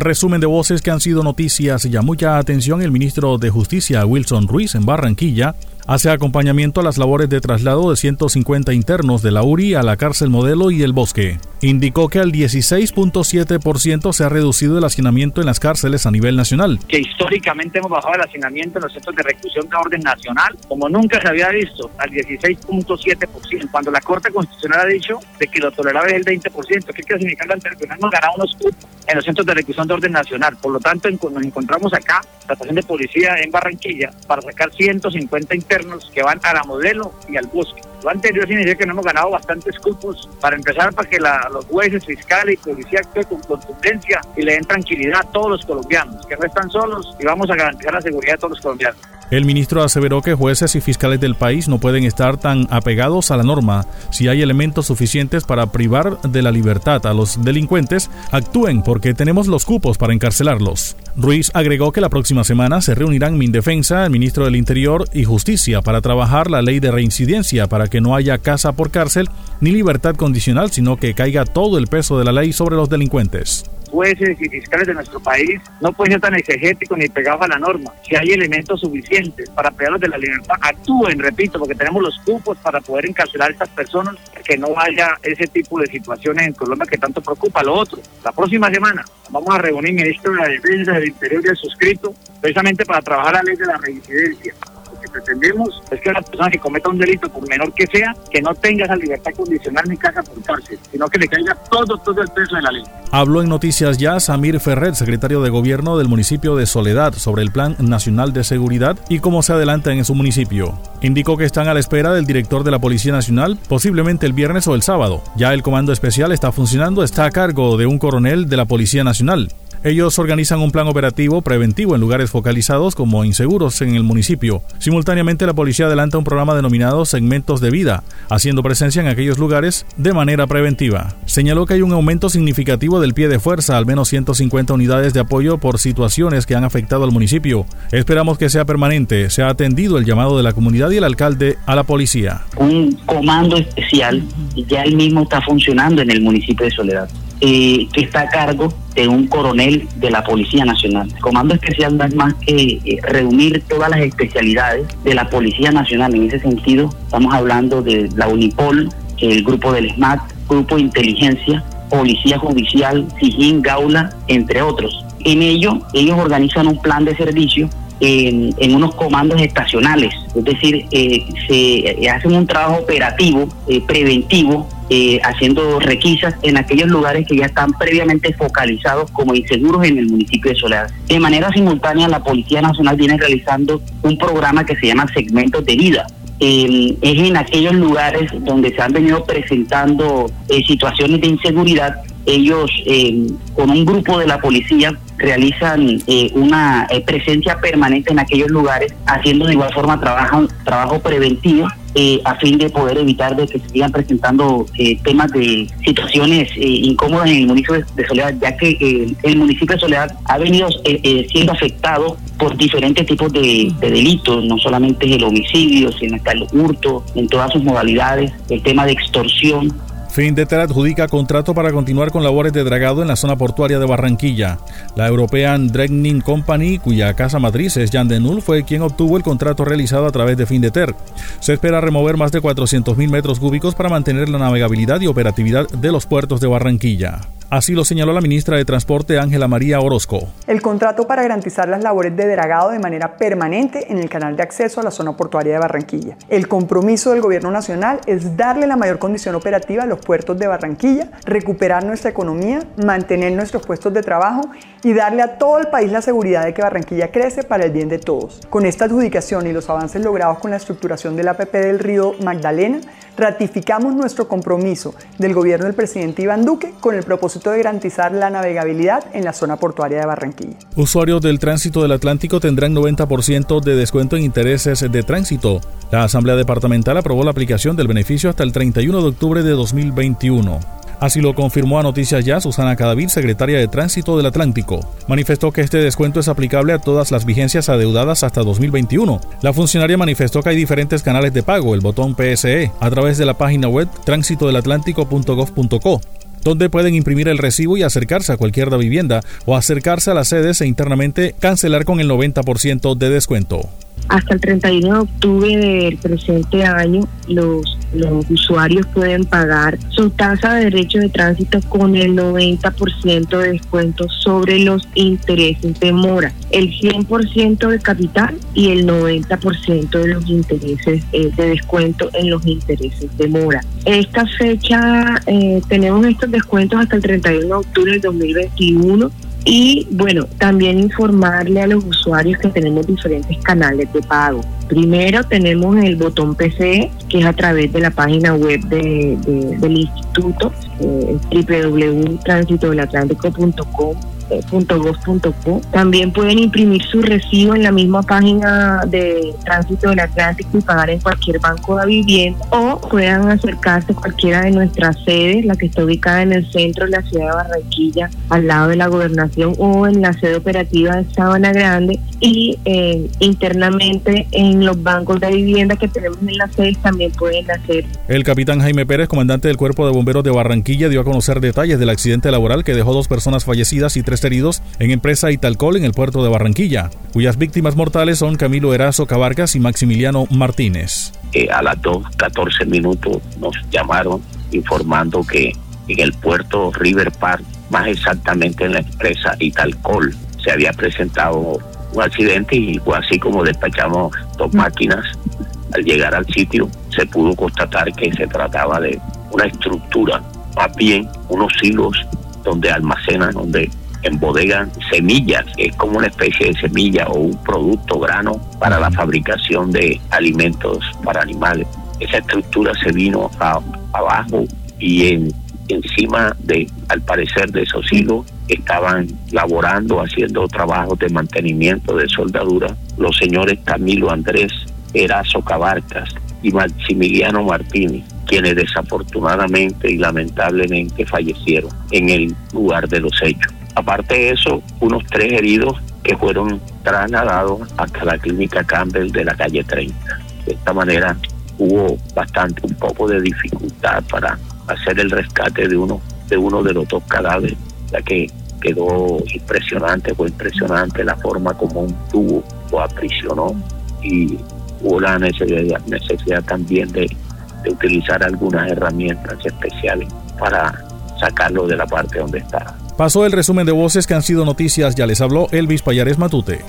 Resumen de voces que han sido noticias. Ya mucha atención el ministro de Justicia Wilson Ruiz en Barranquilla hace acompañamiento a las labores de traslado de 150 internos de la URI a la cárcel modelo y el bosque. Indicó que al 16.7% se ha reducido el hacinamiento en las cárceles a nivel nacional. Que históricamente hemos bajado el hacinamiento en los centros de reclusión de orden nacional, como nunca se había visto, al 16.7%. Cuando la Corte Constitucional ha dicho de que lo tolerable es el 20%, ¿qué quiere significar? Que hemos ganado unos cupos en los centros de reclusión de orden nacional. Por lo tanto, nos encontramos acá, la estación de policía en Barranquilla, para sacar 150 internos que van a la modelo y al bosque. Lo anterior significa que no hemos ganado bastantes cupos para empezar para que los jueces, fiscales y policía actúen con contundencia y le den tranquilidad a todos los colombianos, que no están solos y vamos a garantizar la seguridad de todos los colombianos. El ministro aseveró que jueces y fiscales del país no pueden estar tan apegados a la norma. Si hay elementos suficientes para privar de la libertad a los delincuentes, actúen porque tenemos los cupos para encarcelarlos. Ruiz agregó que la próxima semana se reunirán Mindefensa, el ministro del Interior y Justicia para trabajar la ley de reincidencia para que no haya casa por cárcel ni libertad condicional, sino que caiga todo el peso de la ley sobre los delincuentes jueces y fiscales de nuestro país no pueden ser tan exegéticos ni pegados a la norma. Si hay elementos suficientes para pegarlos de la libertad, actúen, repito, porque tenemos los cupos para poder encarcelar a estas personas, que no haya ese tipo de situaciones en Colombia que tanto preocupa. Lo otro, la próxima semana vamos a reunir ministro de la Defensa, del Interior y el suscrito, precisamente para trabajar la ley de la reincidencia pretendemos es que una persona que cometa un delito, por menor que sea, que no tenga esa libertad condicional ni casa por cárcel, sino que le caiga todo, todo el peso de la ley. Habló en Noticias Ya Samir Ferrer, secretario de Gobierno del municipio de Soledad, sobre el Plan Nacional de Seguridad y cómo se adelanta en su municipio. Indicó que están a la espera del director de la Policía Nacional, posiblemente el viernes o el sábado. Ya el Comando Especial está funcionando, está a cargo de un coronel de la Policía Nacional. Ellos organizan un plan operativo preventivo en lugares focalizados como inseguros en el municipio. Simultáneamente, la policía adelanta un programa denominado Segmentos de Vida, haciendo presencia en aquellos lugares de manera preventiva. Señaló que hay un aumento significativo del pie de fuerza, al menos 150 unidades de apoyo por situaciones que han afectado al municipio. Esperamos que sea permanente. Se ha atendido el llamado de la comunidad y el alcalde a la policía. Un comando especial ya el mismo está funcionando en el municipio de Soledad. Eh, que está a cargo de un coronel de la Policía Nacional. El Comando Especial no es más que eh, reunir todas las especialidades de la Policía Nacional. En ese sentido, estamos hablando de la Unipol, el grupo del SMAT, grupo de inteligencia, Policía Judicial, SIGIN, Gaula, entre otros. En ello, ellos organizan un plan de servicio en, unos comandos estacionales, es decir, eh, se hacen un trabajo operativo, preventivo, eh, haciendo requisas en aquellos lugares que ya están previamente focalizados como inseguros en el municipio de Soledad. De manera simultánea, la Policía Nacional viene realizando un programa que se llama Segmentos de Vida. es en aquellos lugares donde se han venido presentando eh, situaciones de inseguridad ellos eh, con un grupo de la policía realizan eh, una eh, presencia permanente en aquellos lugares, haciendo de igual forma trabajo, trabajo preventivo a fin de poder evitar de que se sigan presentando temas de situaciones incómodas en el municipio de Soledad, ya que el municipio de Soledad ha venido siendo afectado por diferentes tipos de, de, delitos, no solamente el homicidio, sino hasta el hurto en todas sus modalidades, el tema de extorsión, Findeter adjudica contrato para continuar con labores de dragado en la zona portuaria de Barranquilla. La European Dredging Company, cuya casa matriz es Jan Denul, fue quien obtuvo el contrato realizado a través de Findeter. Se espera remover más de 400.000 metros cúbicos para mantener la navegabilidad y operatividad de los puertos de Barranquilla. Así lo señaló la ministra de Transporte Ángela María Orozco. El contrato para garantizar las labores de dragado de manera permanente en el canal de acceso a la zona portuaria de Barranquilla. El compromiso del Gobierno Nacional es darle la mayor condición operativa a los puertos de Barranquilla, recuperar nuestra economía, mantener nuestros puestos de trabajo y darle a todo el país la seguridad de que Barranquilla crece para el bien de todos. Con esta adjudicación y los avances logrados con la estructuración del APP del río Magdalena, ratificamos nuestro compromiso del gobierno del presidente Iván Duque con el propósito de garantizar la navegabilidad en la zona portuaria de Barranquilla. Usuarios del tránsito del Atlántico tendrán 90% de descuento en intereses de tránsito. La Asamblea Departamental aprobó la aplicación del beneficio hasta el 31 de octubre de 2021. Así lo confirmó a Noticias Ya Susana Cadavid, secretaria de Tránsito del Atlántico. Manifestó que este descuento es aplicable a todas las vigencias adeudadas hasta 2021. La funcionaria manifestó que hay diferentes canales de pago, el botón PSE, a través de la página web tránsitodelatlántico.gov.co donde pueden imprimir el recibo y acercarse a cualquier vivienda o acercarse a las sedes e internamente cancelar con el 90% de descuento. Hasta el 31 de octubre del presente año, los, usuarios pueden pagar su tasa de derecho de tránsito con el 90% de descuento sobre los intereses de mora, el 100% de capital y el 90% de los intereses eh, de descuento en los intereses de mora. Esta fecha eh, tenemos estos descuentos hasta el 31 de octubre del 2021 y bueno, también informarle a los usuarios que tenemos diferentes canales de pago. Primero tenemos el botón PC, que es a través de la página web de, del instituto, eh, .gov.co. También pueden imprimir su recibo en la misma página de Tránsito del Atlántico y pagar en cualquier banco de vivienda o puedan acercarse a cualquiera de nuestras sedes, la que está ubicada en el centro de la ciudad de Barranquilla, al lado de la gobernación o en la sede operativa de Sabana Grande y eh, internamente en los bancos de vivienda que tenemos en las sedes también pueden hacer. El capitán Jaime Pérez, comandante del Cuerpo de Bomberos de Barranquilla, dio a conocer detalles del accidente laboral que dejó dos personas fallecidas y tres heridos en empresa Italcol en el puerto de Barranquilla, cuyas víctimas mortales son Camilo Erazo Cabarcas y Maximiliano Martínez. Eh, a las 2.14 minutos nos llamaron informando que en el puerto River Park, más exactamente en la empresa Italcol, se había presentado un accidente y fue así como despachamos dos máquinas. Al llegar al sitio se pudo constatar que se trataba de una estructura, más bien unos silos donde almacenan, donde embodegan semillas, es como una especie de semilla o un producto grano para la fabricación de alimentos para animales. Esa estructura se vino abajo y en, encima de, al parecer, de esos hilos estaban laborando, haciendo trabajos de mantenimiento de soldadura los señores Camilo Andrés Erazo Cabarcas y Maximiliano Martínez, quienes desafortunadamente y lamentablemente fallecieron en el lugar de los hechos. Aparte de eso, unos tres heridos que fueron trasladados hasta la clínica Campbell de la calle 30. De esta manera hubo bastante, un poco de dificultad para hacer el rescate de uno de uno de los dos cadáveres, ya que quedó impresionante, fue impresionante la forma como un tubo lo aprisionó y hubo la necesidad, también de, de utilizar algunas herramientas especiales para sacarlo de la parte donde estaba. Pasó el resumen de voces que han sido noticias, ya les habló Elvis Payares Matute.